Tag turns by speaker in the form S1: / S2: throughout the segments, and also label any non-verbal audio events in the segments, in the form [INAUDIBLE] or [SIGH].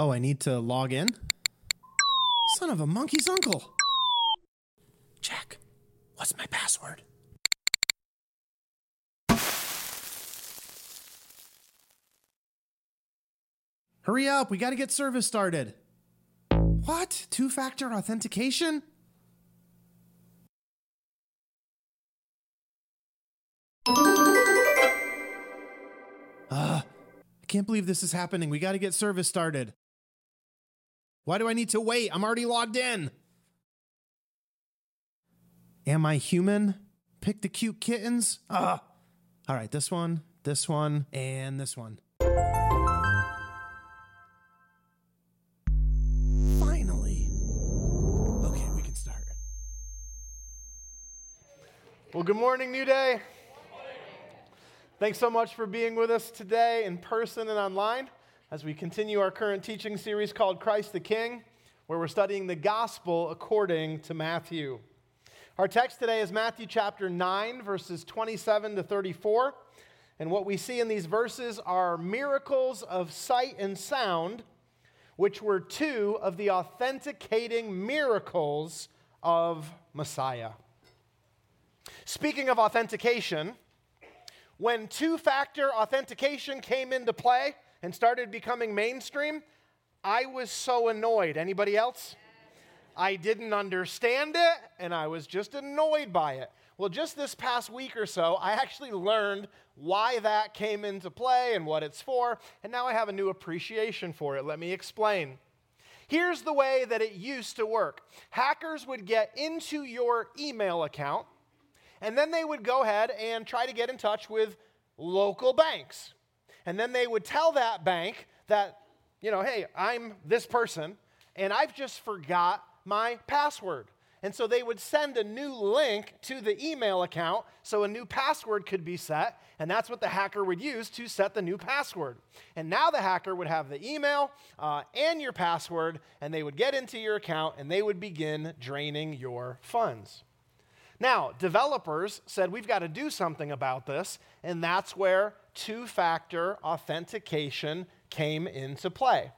S1: Oh, I need to log in? Son of a monkey's uncle. Check. What's my password? Hurry up, we gotta get service started. What? Two factor authentication? Uh, I can't believe this is happening. We gotta get service started. Why do I need to wait? I'm already logged in. Am I human? Pick the cute kittens. Ah. All right, this one, this one, and this one. Finally. Okay, we can start.
S2: Well, good morning, New Day. Thanks so much for being with us today in person and online as we continue our current teaching series called Christ the King, where we're studying the gospel according to Matthew. Our text today is Matthew chapter 9, verses 27 to 34. And what we see in these verses are miracles of sight and sound, which were two of the authenticating miracles of Messiah. Speaking of authentication, when two factor authentication came into play and started becoming mainstream, I was so annoyed. Anybody else? I didn't understand it and I was just annoyed by it. Well, just this past week or so, I actually learned why that came into play and what it's for, and now I have a new appreciation for it. Let me explain. Here's the way that it used to work hackers would get into your email account and then they would go ahead and try to get in touch with local banks. And then they would tell that bank that, you know, hey, I'm this person, and I've just forgot my password. And so they would send a new link to the email account so a new password could be set. And that's what the hacker would use to set the new password. And now the hacker would have the email uh, and your password, and they would get into your account and they would begin draining your funds. Now, developers said we've got to do something about this, and that's where two factor authentication came into play.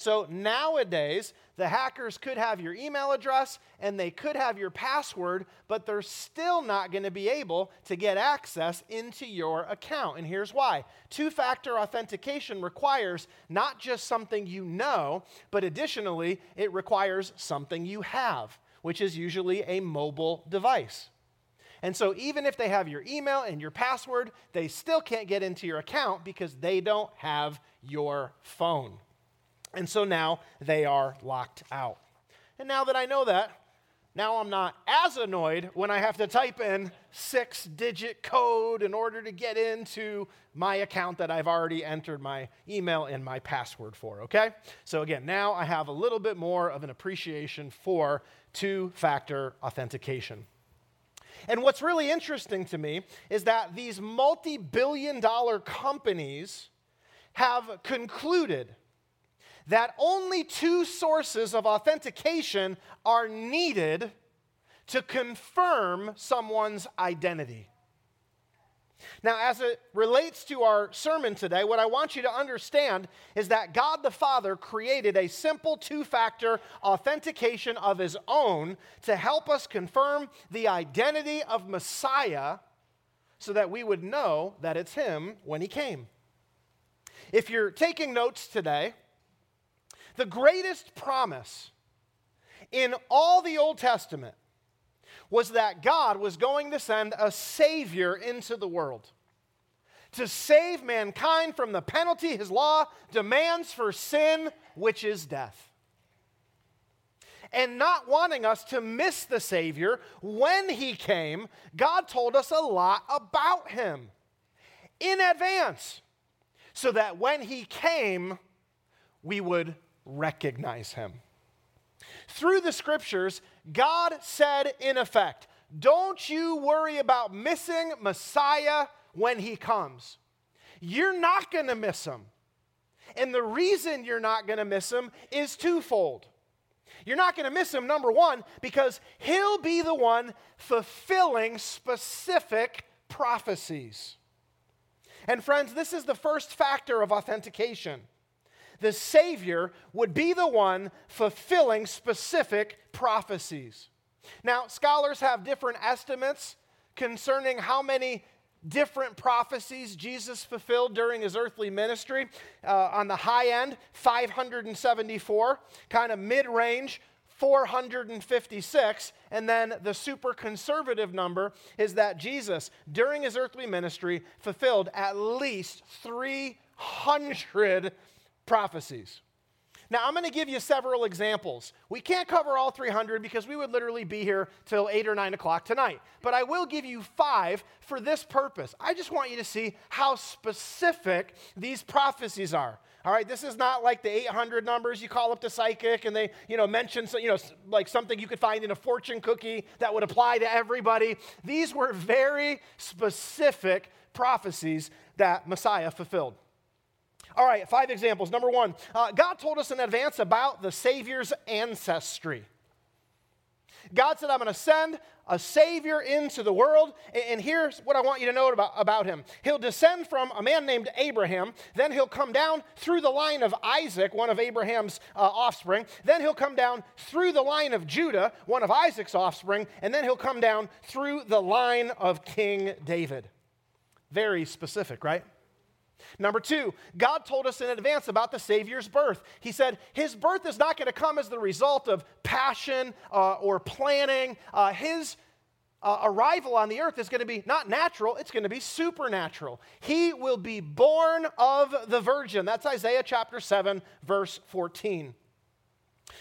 S2: So nowadays, the hackers could have your email address and they could have your password, but they're still not going to be able to get access into your account. And here's why two factor authentication requires not just something you know, but additionally, it requires something you have which is usually a mobile device. And so, even if they have your email and your password, they still can't get into your account because they don't have your phone. And so now they are locked out. And now that I know that, now I'm not as annoyed when I have to type in six digit code in order to get into my account that I've already entered my email and my password for, okay? So again, now I have a little bit more of an appreciation for two factor authentication. And what's really interesting to me is that these multi billion dollar companies have concluded that only two sources of authentication are needed to confirm someone's identity. Now, as it relates to our sermon today, what I want you to understand is that God the Father created a simple two factor authentication of His own to help us confirm the identity of Messiah so that we would know that it's Him when He came. If you're taking notes today, the greatest promise in all the Old Testament was that God was going to send a Savior into the world to save mankind from the penalty his law demands for sin, which is death. And not wanting us to miss the Savior, when he came, God told us a lot about him in advance so that when he came, we would recognize him. Through the scriptures, God said, in effect, Don't you worry about missing Messiah when he comes. You're not going to miss him. And the reason you're not going to miss him is twofold. You're not going to miss him, number one, because he'll be the one fulfilling specific prophecies. And friends, this is the first factor of authentication the Savior would be the one fulfilling specific prophecies. Now, scholars have different estimates concerning how many different prophecies Jesus fulfilled during his earthly ministry. Uh, on the high end, 574, kind of mid range, 456. And then the super conservative number is that Jesus, during his earthly ministry, fulfilled at least 300 prophecies. Now, I'm going to give you several examples. We can't cover all 300 because we would literally be here till 8 or 9 o'clock tonight. But I will give you five for this purpose. I just want you to see how specific these prophecies are. All right, this is not like the 800 numbers you call up the psychic and they, you know, mention, so, you know, like something you could find in a fortune cookie that would apply to everybody. These were very specific prophecies that Messiah fulfilled. All right, five examples. Number one, uh, God told us in advance about the Savior's ancestry. God said, I'm going to send a Savior into the world. And here's what I want you to know about, about him He'll descend from a man named Abraham. Then he'll come down through the line of Isaac, one of Abraham's uh, offspring. Then he'll come down through the line of Judah, one of Isaac's offspring. And then he'll come down through the line of King David. Very specific, right? Number two, God told us in advance about the Savior's birth. He said his birth is not going to come as the result of passion uh, or planning. Uh, his uh, arrival on the earth is going to be not natural, it's going to be supernatural. He will be born of the virgin. That's Isaiah chapter 7, verse 14.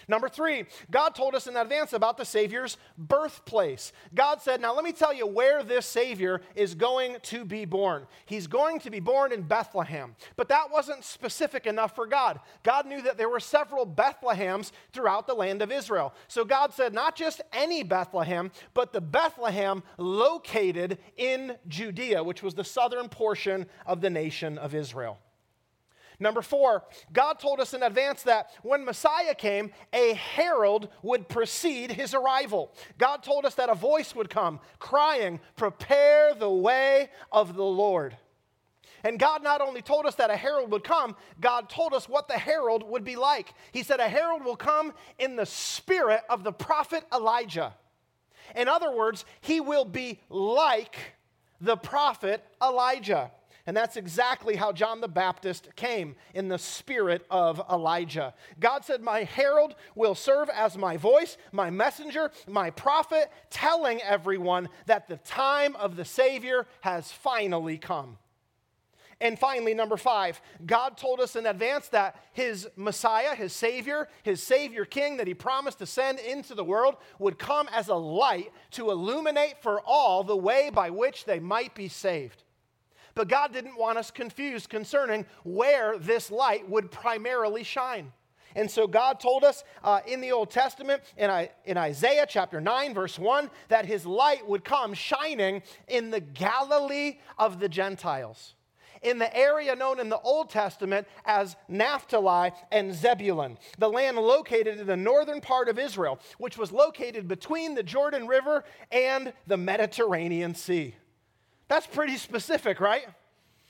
S2: Number three, God told us in advance about the Savior's birthplace. God said, Now let me tell you where this Savior is going to be born. He's going to be born in Bethlehem. But that wasn't specific enough for God. God knew that there were several Bethlehems throughout the land of Israel. So God said, Not just any Bethlehem, but the Bethlehem located in Judea, which was the southern portion of the nation of Israel. Number four, God told us in advance that when Messiah came, a herald would precede his arrival. God told us that a voice would come crying, Prepare the way of the Lord. And God not only told us that a herald would come, God told us what the herald would be like. He said, A herald will come in the spirit of the prophet Elijah. In other words, he will be like the prophet Elijah. And that's exactly how John the Baptist came in the spirit of Elijah. God said, My herald will serve as my voice, my messenger, my prophet, telling everyone that the time of the Savior has finally come. And finally, number five, God told us in advance that his Messiah, his Savior, his Savior King that he promised to send into the world would come as a light to illuminate for all the way by which they might be saved. But God didn't want us confused concerning where this light would primarily shine. And so God told us uh, in the Old Testament, in, in Isaiah chapter 9, verse 1, that his light would come shining in the Galilee of the Gentiles, in the area known in the Old Testament as Naphtali and Zebulun, the land located in the northern part of Israel, which was located between the Jordan River and the Mediterranean Sea. That's pretty specific, right?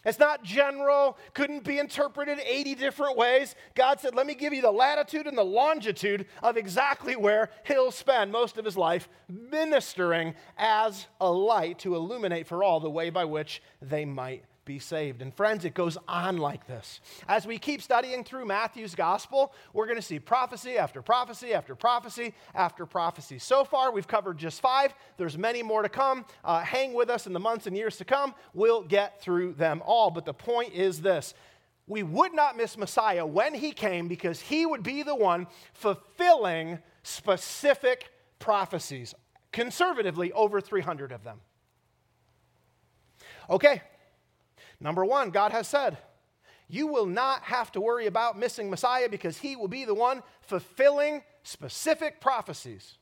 S2: It's not general, couldn't be interpreted 80 different ways. God said, Let me give you the latitude and the longitude of exactly where he'll spend most of his life ministering as a light to illuminate for all the way by which they might be saved. And friends, it goes on like this. As we keep studying through Matthew's gospel, we're going to see prophecy after prophecy after prophecy after prophecy. So far, we've covered just five. There's many more to come. Uh, hang with us in the months and years to come. We'll get through them all. But the point is this we would not miss Messiah when he came because he would be the one fulfilling specific prophecies, conservatively, over 300 of them. Okay, Number one, God has said, you will not have to worry about missing Messiah because he will be the one fulfilling specific prophecies.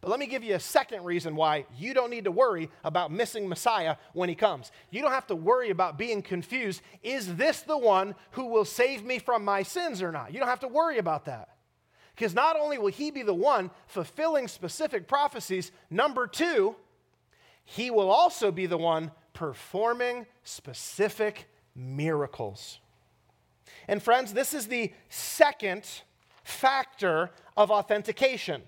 S2: But let me give you a second reason why you don't need to worry about missing Messiah when he comes. You don't have to worry about being confused. Is this the one who will save me from my sins or not? You don't have to worry about that. Because not only will he be the one fulfilling specific prophecies, number two, he will also be the one performing specific miracles. And friends, this is the second factor of authentication.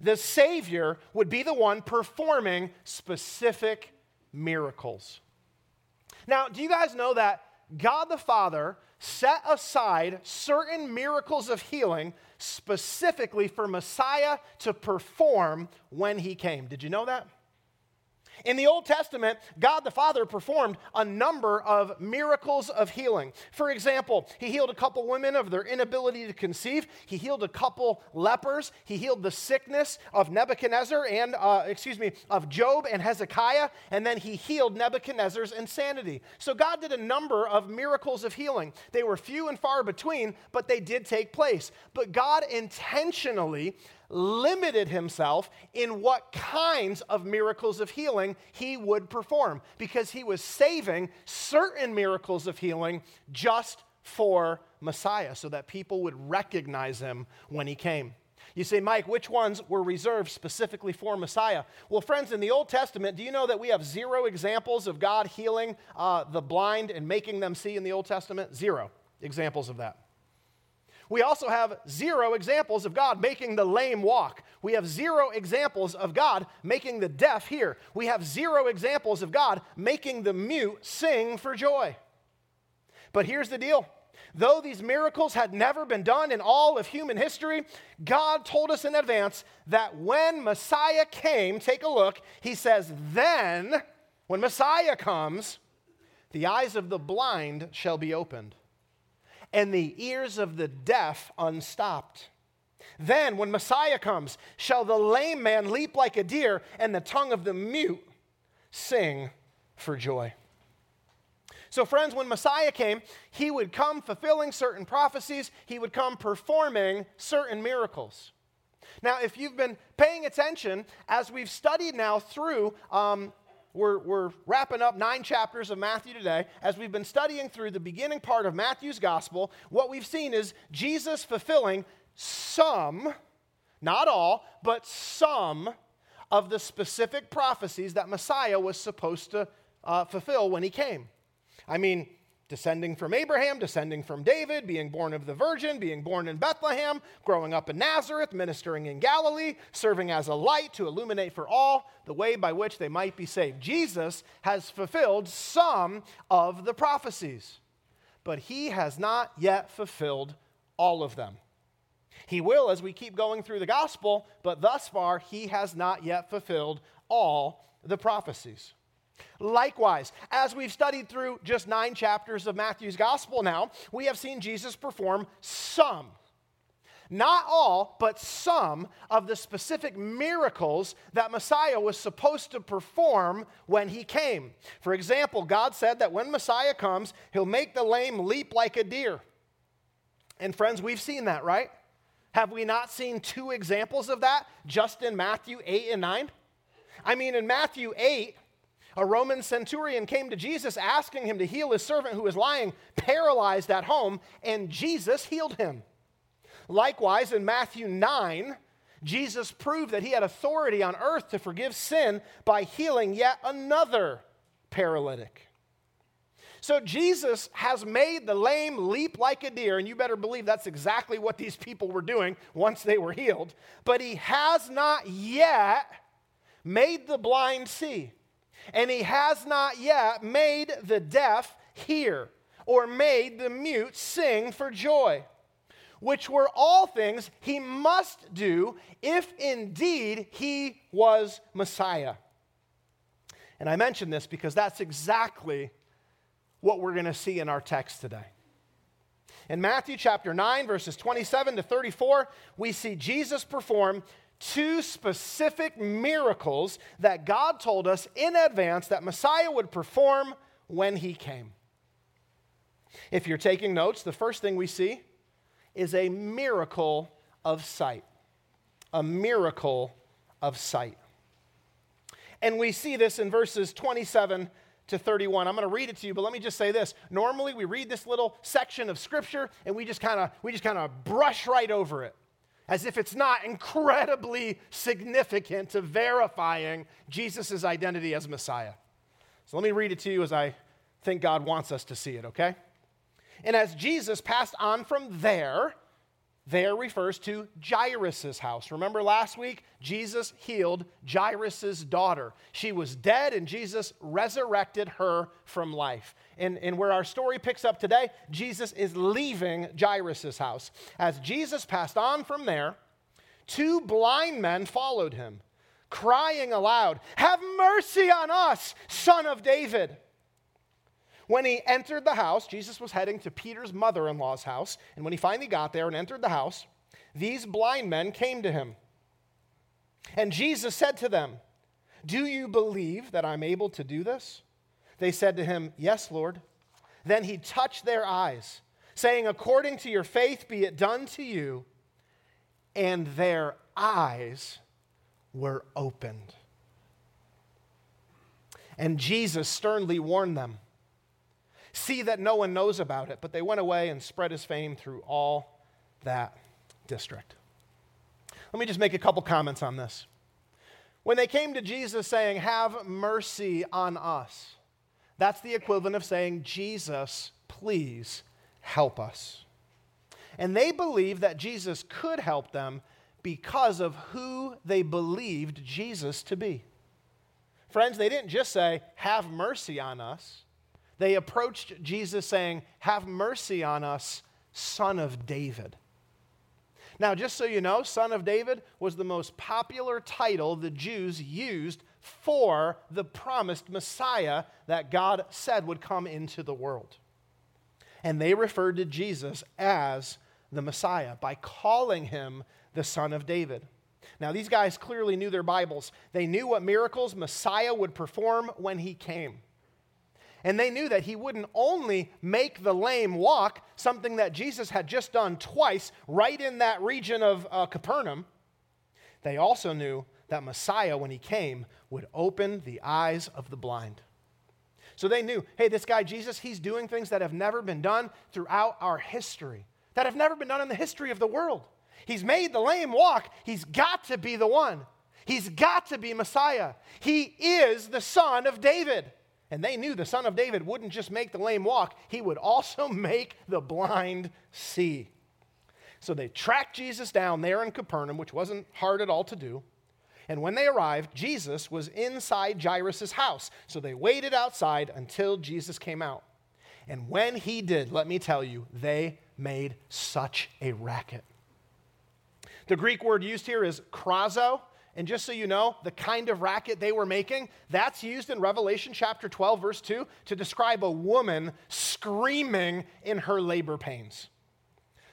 S2: The Savior would be the one performing specific miracles. Now, do you guys know that God the Father set aside certain miracles of healing specifically for Messiah to perform when he came? Did you know that? In the Old Testament, God the Father performed a number of miracles of healing. For example, He healed a couple women of their inability to conceive. He healed a couple lepers. He healed the sickness of Nebuchadnezzar and, uh, excuse me, of Job and Hezekiah. And then He healed Nebuchadnezzar's insanity. So God did a number of miracles of healing. They were few and far between, but they did take place. But God intentionally limited himself in what kinds of miracles of healing he would perform because he was saving certain miracles of healing just for Messiah so that people would recognize him when he came. You say, Mike, which ones were reserved specifically for Messiah? Well, friends, in the Old Testament, do you know that we have zero examples of God healing uh, the blind and making them see in the Old Testament? Zero examples of that. We also have zero examples of God making the lame walk. We have zero examples of God making the deaf hear. We have zero examples of God making the mute sing for joy. But here's the deal. Though these miracles had never been done in all of human history, God told us in advance that when Messiah came, take a look, he says, then, when Messiah comes, the eyes of the blind shall be opened and the ears of the deaf unstopped. Then, when Messiah comes, shall the lame man leap like a deer, and the tongue of the mute sing for joy. So, friends, when Messiah came, he would come fulfilling certain prophecies, he would come performing certain miracles. Now, if you've been paying attention, as we've studied now through um, we're, we're wrapping up nine chapters of Matthew today. As we've been studying through the beginning part of Matthew's gospel, what we've seen is Jesus fulfilling some, not all, but some of the specific prophecies that Messiah was supposed to uh, fulfill when he came. I mean, descending from Abraham, descending from David, being born of the Virgin, being born in Bethlehem, growing up in Nazareth, ministering in Galilee, serving as a light to illuminate for all the way by which they might be saved. Jesus has fulfilled some of the prophecies, but he has not yet fulfilled all of them. He will as we keep going through the gospel, but thus far, he has not yet fulfilled all the prophecies. Likewise, as we've studied through just nine chapters of Matthew's gospel now, we have seen Jesus perform some, not all, but some of the specific miracles that Messiah was supposed to perform when he came. For example, God said that when Messiah comes, he'll make the lame leap like a deer. And friends, we've seen that, right? Have we not seen two examples of that just in Matthew 8 and 9? I mean, in Matthew 8, a Roman centurion came to Jesus asking him to heal his servant who was lying paralyzed at home, and Jesus healed him. Likewise, in Matthew 9, Jesus proved that he had authority on earth to forgive sin by healing yet another paralytic. So Jesus has made the lame leap like a deer, and you better believe that's exactly what these people were doing once they were healed. But he has not yet made the blind see and he has not yet made the deaf hear or made the mute sing for joy, which were all things he must do if indeed he was Messiah. And I mention this because that's exactly what we're going to see in our text today. In Matthew chapter 9, verses 27 to 34, we see Jesus perform two specific miracles that God told us in advance that Messiah would perform when he came. If you're taking notes, the first thing we see is a miracle of sight. A miracle of sight. And we see this in verses 27 to 31. I'm going to read it to you, but let me just say this. Normally we read this little section of scripture and we just kind of we just kind of brush right over it as if it's not incredibly significant to verifying Jesus' identity as Messiah. So let me read it to you as I think God wants us to see it, okay? And as Jesus passed on from there, there refers to Jairus' house. Remember last week? Jesus healed Jairus' daughter. She was dead, and Jesus resurrected her from life. And, and where our story picks up today, Jesus is leaving Jairus' house. As Jesus passed on from there, two blind men followed him, crying aloud, Have mercy on us, son of David. When he entered the house, Jesus was heading to Peter's mother in law's house. And when he finally got there and entered the house, these blind men came to him. And Jesus said to them, Do you believe that I'm able to do this? They said to him, Yes, Lord. Then he touched their eyes, saying, According to your faith be it done to you. And their eyes were opened. And Jesus sternly warned them see that no one knows about it. But they went away and spread his fame through all that district. Let me just make a couple comments on this. When they came to Jesus saying, Have mercy on us, that's the equivalent of saying, Jesus, please help us. And they believed that Jesus could help them because of who they believed Jesus to be. Friends, they didn't just say, Have mercy on us they approached Jesus saying, Have mercy on us, son of David. Now, just so you know, Son of David was the most popular title the Jews used for the promised Messiah that God said would come into the world. And they referred to Jesus as the Messiah by calling him the Son of David. Now, these guys clearly knew their Bibles. They knew what miracles Messiah would perform when he came. And they knew that he wouldn't only make the lame walk, something that Jesus had just done twice right in that region of uh, Capernaum. They also knew that Messiah, when he came, would open the eyes of the blind. So they knew, hey, this guy Jesus, he's doing things that have never been done throughout our history, that have never been done in the history of the world. He's made the lame walk. He's got to be the one. He's got to be Messiah. He is the son of David. And they knew the son of David wouldn't just make the lame walk, he would also [LAUGHS] make the blind see. So they tracked Jesus down there in Capernaum, which wasn't hard at all to do. And when they arrived, Jesus was inside Jairus' house. So they waited outside until Jesus came out. And when he did, let me tell you, they made such a racket. The Greek word used here is krazo, and just so you know, the kind of racket they were making, that's used in Revelation chapter 12, verse 2, to describe a woman screaming in her labor pains.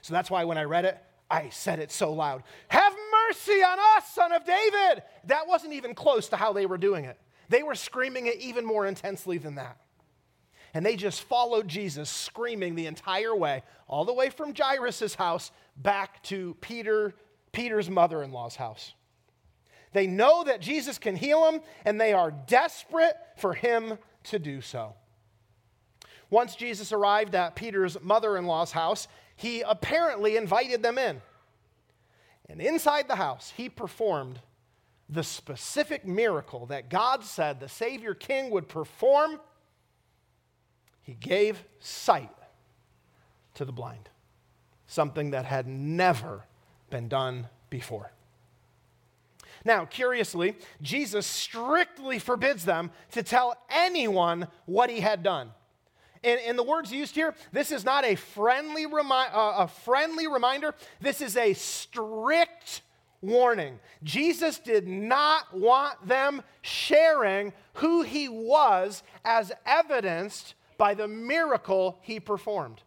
S2: So that's why when I read it, I said it so loud Have mercy on us, son of David! That wasn't even close to how they were doing it. They were screaming it even more intensely than that. And they just followed Jesus, screaming the entire way, all the way from Jairus' house back to Peter, Peter's mother in law's house. They know that Jesus can heal them, and they are desperate for him to do so. Once Jesus arrived at Peter's mother in law's house, he apparently invited them in. And inside the house, he performed the specific miracle that God said the Savior King would perform. He gave sight to the blind, something that had never been done before. Now, curiously, Jesus strictly forbids them to tell anyone what he had done. In, and the words used here, this is not a friendly, remi- uh, a friendly reminder, this is a strict warning. Jesus did not want them sharing who he was as evidenced by the miracle he performed.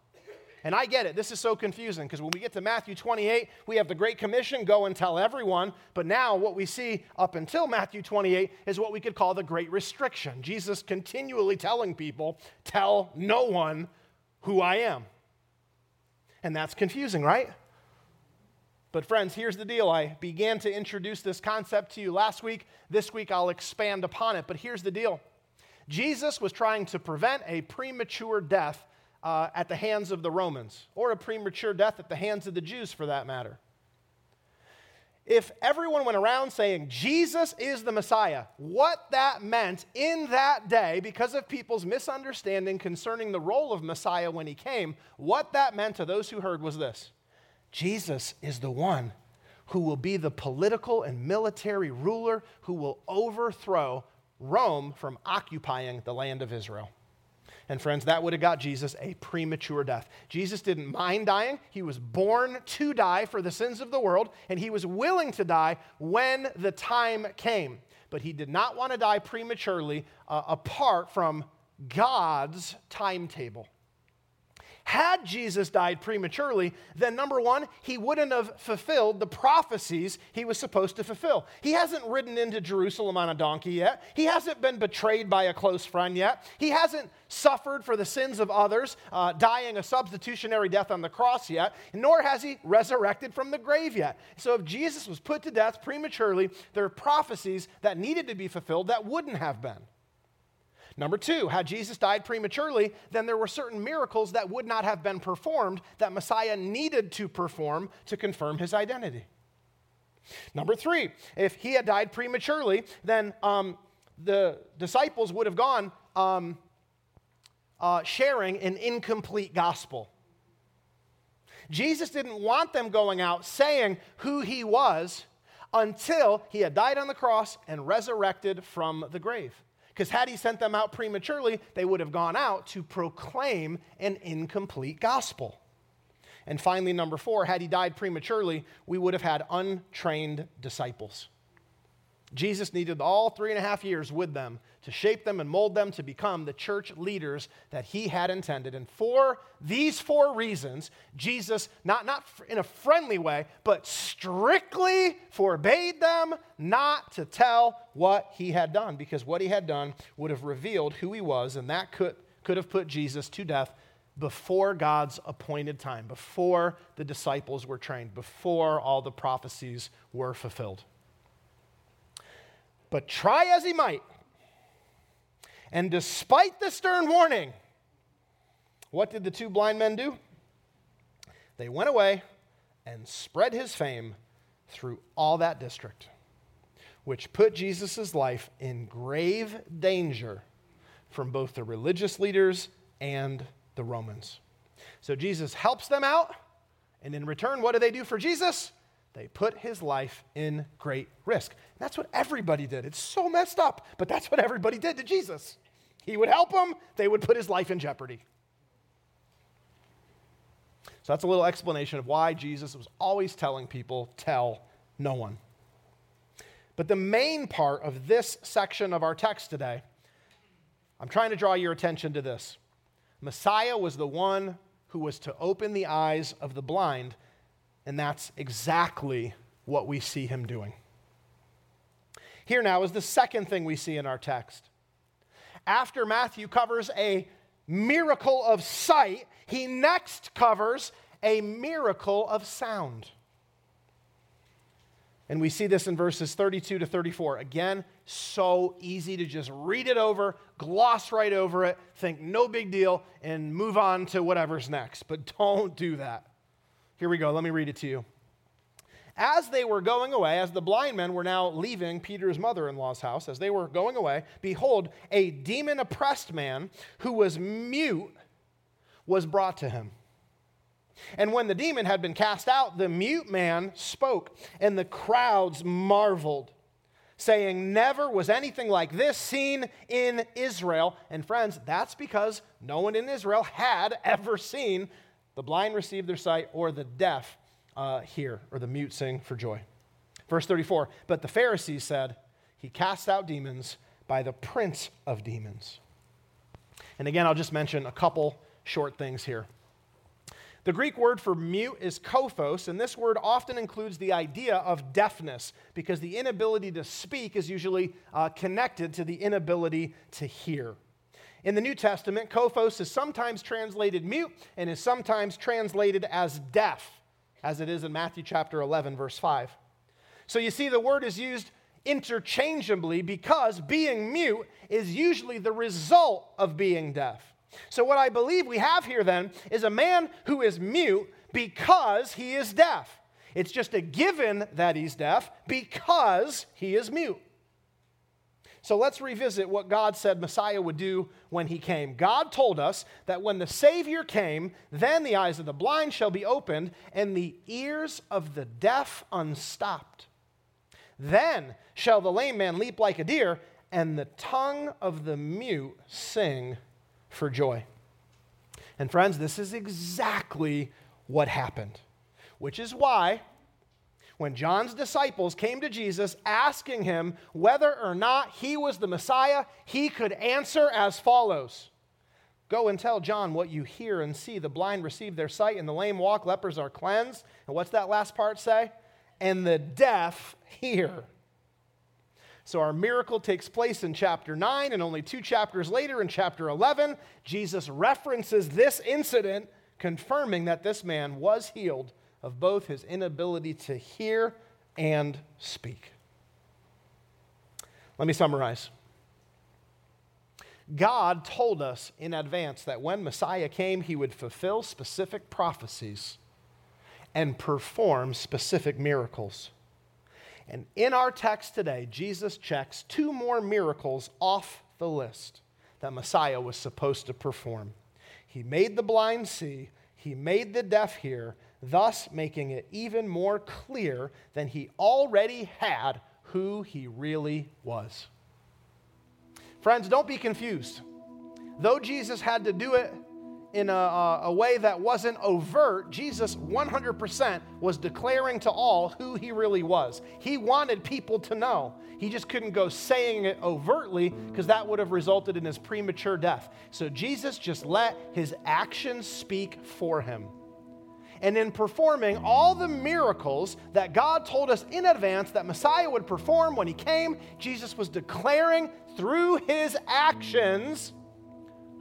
S2: And I get it. This is so confusing because when we get to Matthew 28, we have the Great Commission go and tell everyone. But now, what we see up until Matthew 28 is what we could call the Great Restriction. Jesus continually telling people, tell no one who I am. And that's confusing, right? But, friends, here's the deal. I began to introduce this concept to you last week. This week, I'll expand upon it. But here's the deal Jesus was trying to prevent a premature death uh, at the hands of the Romans, or a premature death at the hands of the Jews for that matter. if everyone went around saying Jesus is the Messiah, what that meant in that day, because of people's misunderstanding concerning the role of Messiah when he came, what that meant to those who heard was this Jesus is the one who will be the political and military ruler who will overthrow Rome from occupying the land of Israel. And friends, that would have got Jesus a premature death. Jesus didn't mind dying. He was born to die for the sins of the world, and he was willing to die when the time came. But he did not want to die prematurely uh, apart from God's timetable. Had Jesus died prematurely, then number one, he wouldn't have fulfilled the prophecies he was supposed to fulfill. He hasn't ridden into Jerusalem on a donkey yet. He hasn't been betrayed by a close friend yet. He hasn't suffered for the sins of others, uh, dying a substitutionary death on the cross yet, nor has he resurrected from the grave yet. So if Jesus was put to death prematurely, there are prophecies that needed to be fulfilled that wouldn't have been. Number two, had Jesus died prematurely, then there were certain miracles that would not have been performed that Messiah needed to perform to confirm his identity. Number three, if he had died prematurely, then um, the disciples would have gone um, uh, sharing an incomplete gospel. Jesus didn't want them going out saying who he was until he had died on the cross and resurrected from the grave. Because had he sent them out prematurely, they would have gone out to proclaim an incomplete gospel. And finally, number four, had he died prematurely, we would have had untrained disciples. Jesus needed all three and a half years with them to shape them and mold them to become the church leaders that he had intended. And for these four reasons, Jesus, not, not in a friendly way, but strictly forbade them not to tell what he had done, because what he had done would have revealed who he was, and that could, could have put Jesus to death before God's appointed time, before the disciples were trained, before all the prophecies were fulfilled. But try as he might, and despite the stern warning, what did the two blind men do? They went away and spread his fame through all that district, which put Jesus' life in grave danger from both the religious leaders and the Romans. So Jesus helps them out, and in return, what do they do for Jesus? They put his life in great risk. That's what everybody did. It's so messed up, but that's what everybody did to Jesus. He would help them, they would put his life in jeopardy. So that's a little explanation of why Jesus was always telling people, tell no one. But the main part of this section of our text today, I'm trying to draw your attention to this. Messiah was the one who was to open the eyes of the blind and that's exactly what we see him doing. Here now is the second thing we see in our text. After Matthew covers a miracle of sight, he next covers a miracle of sound. And we see this in verses 32 to 34. Again, so easy to just read it over, gloss right over it, think no big deal, and move on to whatever's next. But don't do that. Here we go. Let me read it to you. As they were going away, as the blind men were now leaving Peter's mother in law's house, as they were going away, behold, a demon oppressed man who was mute was brought to him. And when the demon had been cast out, the mute man spoke, and the crowds marveled, saying, Never was anything like this seen in Israel. And friends, that's because no one in Israel had [LAUGHS] ever seen the blind receive their sight, or the deaf uh, hear, or the mute sing for joy. Verse 34 But the Pharisees said, He casts out demons by the prince of demons. And again, I'll just mention a couple short things here. The Greek word for mute is kophos, and this word often includes the idea of deafness because the inability to speak is usually uh, connected to the inability to hear. In the New Testament, kophos is sometimes translated mute and is sometimes translated as deaf, as it is in Matthew chapter 11, verse 5. So you see, the word is used interchangeably because being mute is usually the result of being deaf. So, what I believe we have here then is a man who is mute because he is deaf. It's just a given that he's deaf because he is mute. So let's revisit what God said Messiah would do when he came. God told us that when the Savior came, then the eyes of the blind shall be opened and the ears of the deaf unstopped. Then shall the lame man leap like a deer and the tongue of the mute sing for joy. And friends, this is exactly what happened, which is why when John's disciples came to Jesus asking him whether or not he was the Messiah, he could answer as follows Go and tell John what you hear and see. The blind receive their sight, and the lame walk, lepers are cleansed. And what's that last part say? And the deaf hear. So our miracle takes place in chapter 9, and only two chapters later, in chapter 11, Jesus references this incident, confirming that this man was healed of both his inability to hear and speak. Let me summarize. God told us in advance that when Messiah came, he would fulfill specific prophecies and perform specific miracles. And in our text today, Jesus checks two more miracles off the list that Messiah was supposed to perform. He made the blind see, he made the deaf hear, thus making it even more clear than he already had who he really was. Friends, don't be confused. Though Jesus had to do it in a, a, way that wasn't overt, Jesus 100% was declaring to all who he really was. He wanted people to know. He just couldn't go saying it overtly because that would have resulted in his premature death. So Jesus just let his actions speak for him and in performing all the miracles that God told us in advance that Messiah would perform when he came, Jesus was declaring through his actions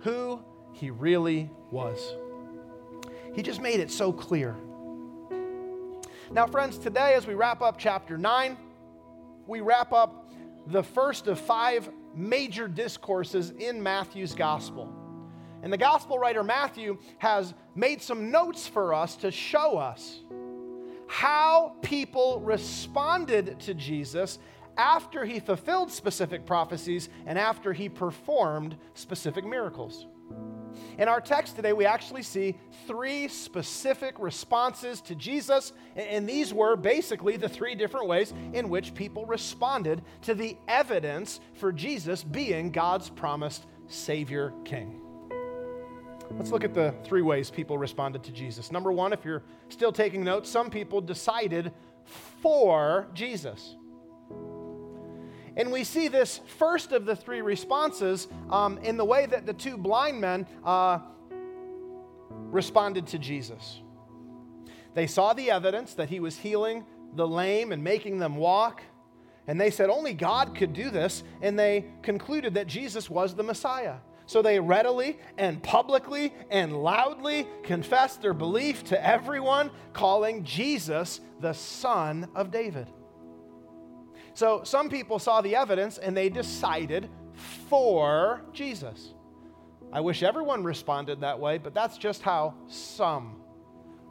S2: who he really was. He just made it so clear. Now, friends, today as we wrap up chapter 9, we wrap up the first of five major discourses in Matthew's gospel. And the gospel writer Matthew has made some notes for us to show us how people responded to Jesus after he fulfilled specific prophecies and after he performed specific miracles. In our text today, we actually see three specific responses to Jesus, and these were basically the three different ways in which people responded to the evidence for Jesus being God's promised Savior King. Let's look at the three ways people responded to Jesus. Number one, if you're still taking notes, some people decided for Jesus. And we see this first of the three responses um, in the way that the two blind men uh, responded to Jesus. They saw the evidence that he was healing the lame and making them walk. And they said only God could do this. And they concluded that Jesus was the Messiah. So they readily and publicly and loudly confessed their belief to everyone, calling Jesus the Son of David. So some people saw the evidence and they decided for Jesus. I wish everyone responded that way, but that's just how some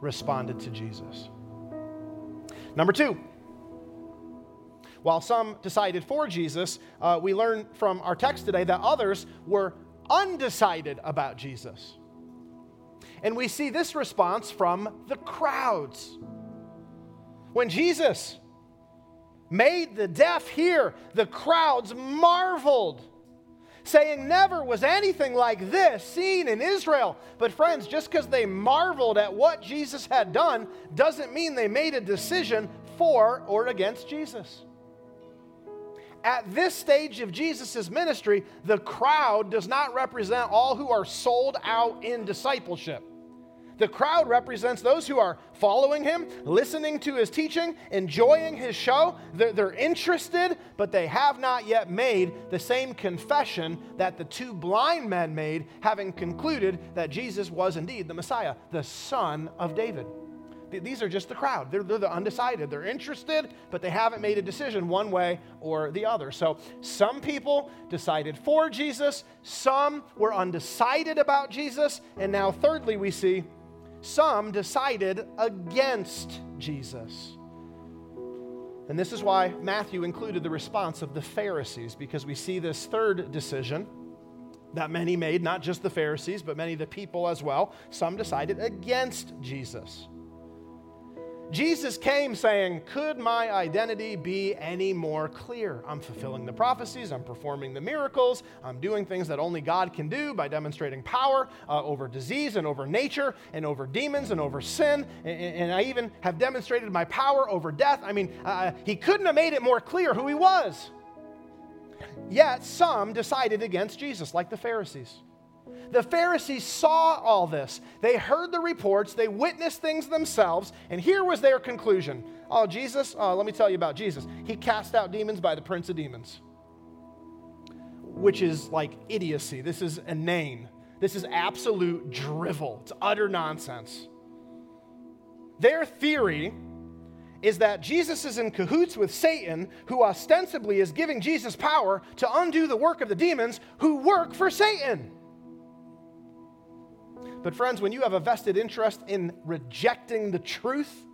S2: responded to Jesus. Number two, while some decided for Jesus, uh, we learn from our text today that others were undecided about Jesus. And we see this response from the crowds. When Jesus made the deaf hear, the crowds marveled, saying, Never was anything like this seen in Israel. But, friends, just because they marveled at what Jesus had done doesn't mean they made a decision for or against Jesus at this stage of Jesus' ministry, the crowd does not represent all who are sold out in discipleship. The crowd represents those who are following him, listening to his teaching, enjoying his show. They're, they're, interested, but they have not yet made the same confession that the two blind men made, having concluded that Jesus was indeed the Messiah, the Son of David. These are just the crowd. They're, they're the undecided. They're interested, but they haven't made a decision one way or the other. So some people decided for Jesus, some were undecided about Jesus, and now, thirdly, we see some decided against Jesus. And this is why Matthew included the response of the Pharisees, because we see this third decision that many made, not just the Pharisees, but many of the people as well. Some decided against Jesus. Jesus came saying, Could my identity be any more clear? I'm fulfilling the prophecies, I'm performing the miracles, I'm doing things that only God can do by demonstrating power uh, over disease and over nature and over demons and over sin. And, and I even have demonstrated my power over death. I mean, uh, he couldn't have made it more clear who he was. Yet some decided against Jesus, like the Pharisees. The Pharisees saw all this. They heard the reports, they witnessed things themselves, and here was their conclusion. Oh, Jesus, uh, let me tell you about Jesus. He cast out demons by the prince of demons, which is like idiocy. This is inane. This is absolute drivel. It's utter nonsense. Their theory is that Jesus is in cahoots with Satan, who ostensibly is giving Jesus power to undo the work of the demons who work for Satan. But, friends, when you have a vested interest in rejecting the truth,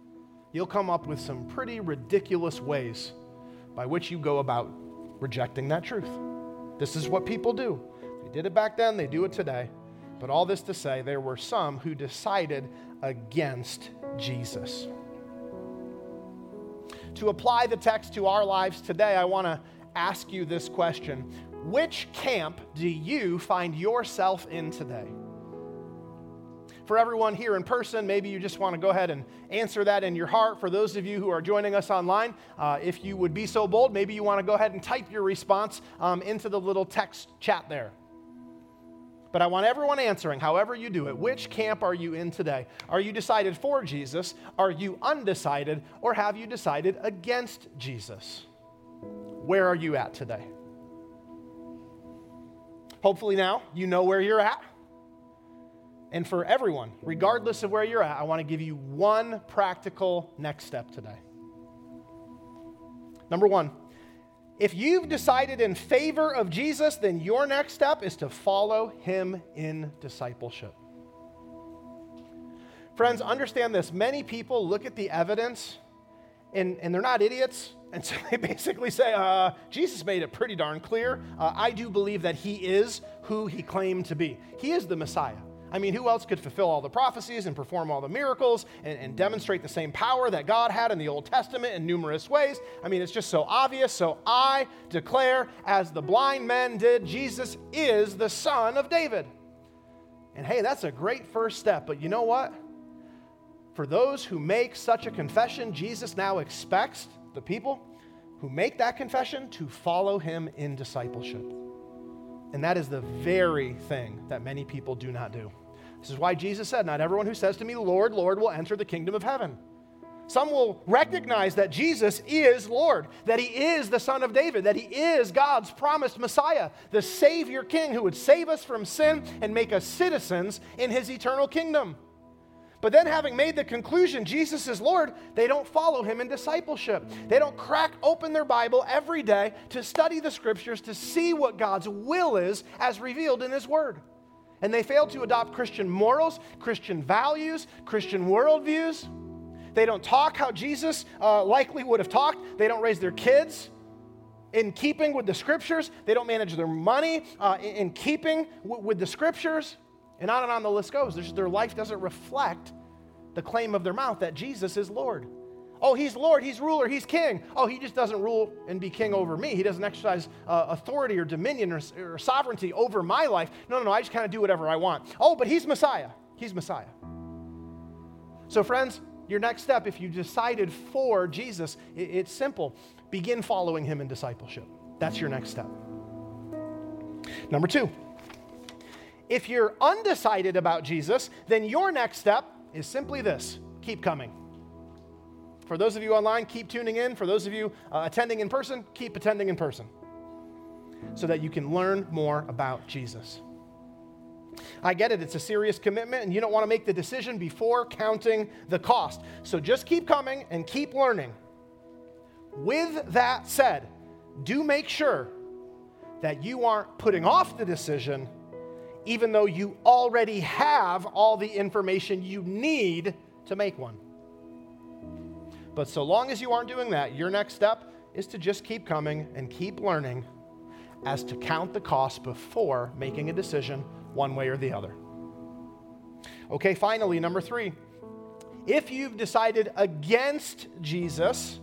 S2: you'll come up with some pretty ridiculous ways by which you go about rejecting that truth. This is what people do. They did it back then, they do it today. But all this to say, there were some who decided against Jesus. To apply the text to our lives today, I want to ask you this question Which camp do you find yourself in today? For everyone here in person, maybe you just want to go ahead and answer that in your heart. For those of you who are joining us online, uh, if you would be so bold, maybe you want to go ahead and type your response um, into the little text chat there. But I want everyone answering, however you do it. Which camp are you in today? Are you decided for Jesus? Are you undecided? Or have you decided against Jesus? Where are you at today? Hopefully, now you know where you're at. And for everyone, regardless of where you're at, I want to give you one practical next step today. Number one, if you've decided in favor of Jesus, then your next step is to follow him in discipleship. Friends, understand this. Many people look at the evidence and, and they're not idiots. And [LAUGHS] so they basically say, uh, Jesus made it pretty darn clear. Uh, I do believe that he is who he claimed to be. He is the Messiah. I mean, who else could fulfill all the prophecies and perform all the miracles and, and, demonstrate the same power that God had in the Old Testament in numerous ways? I mean, it's just so obvious. So I declare, as the blind men did, Jesus is the Son of David. And hey, that's a great first step. But you know what? For those who make such a confession, Jesus now expects the people who make that confession to follow him in discipleship. And that is the very thing that many people do not do. This is why Jesus said, Not everyone who says to me, Lord, Lord, will enter the kingdom of heaven. Some will recognize that Jesus is Lord, that He is the Son of David, that He is God's promised Messiah, the Savior King who would save us from sin and make us citizens in His eternal kingdom. But then, having made the conclusion Jesus is Lord, they don't follow him in discipleship. They don't crack open their Bible every day to study the scriptures to see what God's will is as revealed in his word. And they fail to adopt Christian morals, Christian values, Christian worldviews. They don't talk how Jesus uh, likely would have talked. They don't raise their kids in keeping with the scriptures. They don't manage their money uh, in, in, keeping w- with the scriptures. And on and on the list goes. Their life doesn't reflect the claim of their mouth that Jesus is Lord. Oh, he's Lord, he's ruler, he's king. Oh, he just doesn't rule and be king over me. He doesn't exercise uh, authority or dominion or, or sovereignty over my life. No, no, no, I just kind of do whatever I want. Oh, but he's Messiah. He's Messiah. So, friends, your next step, if you decided for Jesus, it, it's simple. Begin following him in discipleship. That's your next step. Number two, if you're undecided about Jesus, then your next step is simply this keep coming. For those of you online, keep tuning in. For those of you uh, attending in person, keep attending in person so that you can learn more about Jesus. I get it, it's a serious commitment, and you don't want to make the decision before counting the cost. So just keep coming and keep learning. With that said, do make sure that you aren't putting off the decision even though you already have all the information you need to make one. But so long as you aren't doing that, your next step is to just keep coming and keep learning as to count the cost before making a decision one way or the other. Okay, finally, number three. If you've decided against Jesus,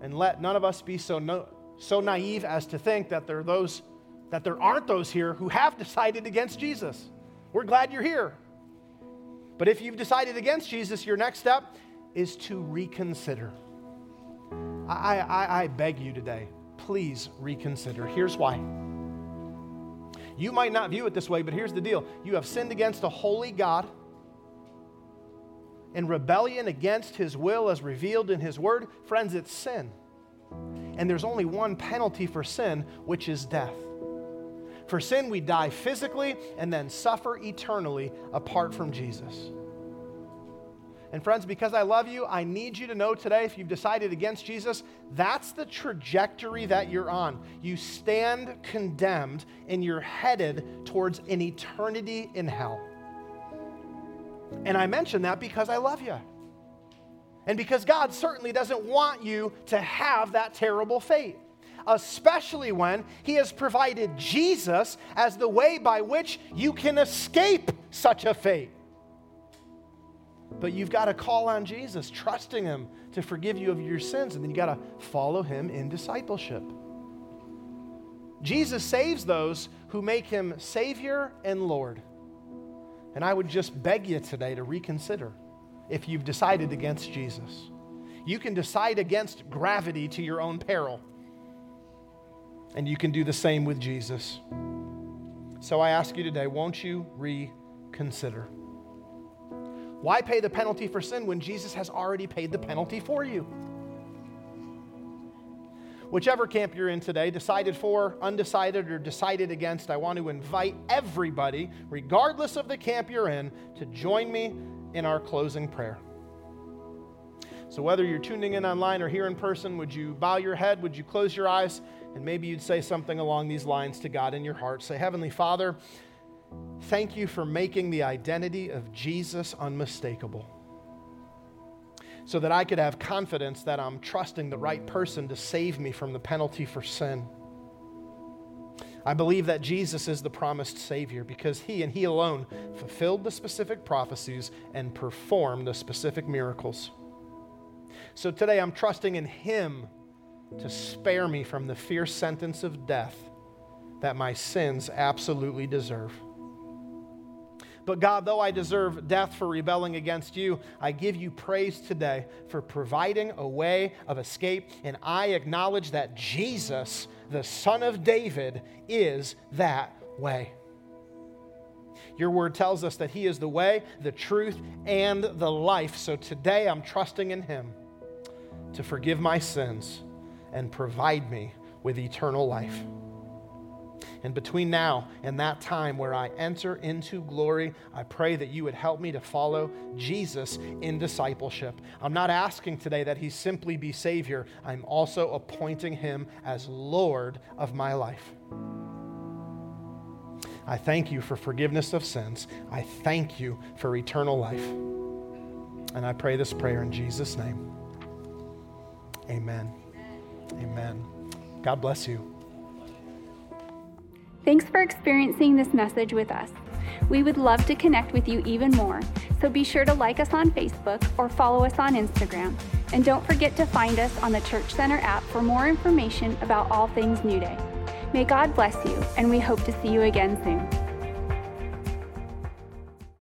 S2: and let none of us be so, no, so naive as to think that there are those that there aren't those here who have decided against Jesus. We're glad you're here. But if you've decided against Jesus, your next step is to reconsider. I, I, I beg you today, please reconsider. Here's why. You might not view it this way, but here's the deal you have sinned against a holy God in rebellion against his will as revealed in his word. Friends, it's sin. And there's only one penalty for sin, which is death. For sin, we die physically and then suffer eternally apart from Jesus. And friends, because I love you, I need you to know today if you've decided against Jesus, that's the trajectory that you're on. You stand condemned and you're headed towards an eternity in hell. And I mention that because I love you. And because God certainly doesn't want you to have that terrible fate, especially when He has provided Jesus as the way by which you can escape such a fate. But you've got to call on Jesus, trusting Him to forgive you of your sins, and then you've got to follow Him in discipleship. Jesus saves those who make Him Savior and Lord. And I would just beg you today to reconsider if you've decided against Jesus. You can decide against gravity to your own peril, and you can do the same with Jesus. So I ask you today, won't you reconsider? Why pay the penalty for sin when Jesus has already paid the penalty for you? Whichever camp you're in today, decided for, undecided, or decided against, I want to invite everybody, regardless of the camp you're in, to join me in our closing prayer. So, whether you're tuning in online or here in person, would you bow your head? Would you close your eyes? And maybe you'd say something along these lines to God in your heart. Say, Heavenly Father, Thank you for making the identity of Jesus unmistakable so that I could have confidence that I'm trusting the right person to save me from the penalty for sin. I believe that Jesus is the promised Savior because He and He alone fulfilled the specific prophecies and performed the specific miracles. So today I'm trusting in Him to spare me from the fierce sentence of death that my sins absolutely deserve. But God, though I deserve death for rebelling against you, I give you praise today for providing a way of escape. And I acknowledge that Jesus, the Son of David, is that way. Your word tells us that He is the way, the truth, and the life. So today I'm trusting in Him to forgive my sins and provide me with eternal life. And between now and that time where I enter into glory, I pray that you would help me to follow Jesus in discipleship. I'm not asking today that he simply be Savior, I'm also appointing him as Lord of my life. I thank you for forgiveness of sins. I thank you for eternal life. And I pray this prayer in Jesus' name. Amen. Amen. God bless you.
S3: Thanks for experiencing this message with us. We would love to connect with you even more, so be sure to like us on Facebook or follow us on Instagram. And don't forget to find us on the Church Center app for more information about all things New Day. May God bless you, and we hope to see you again soon.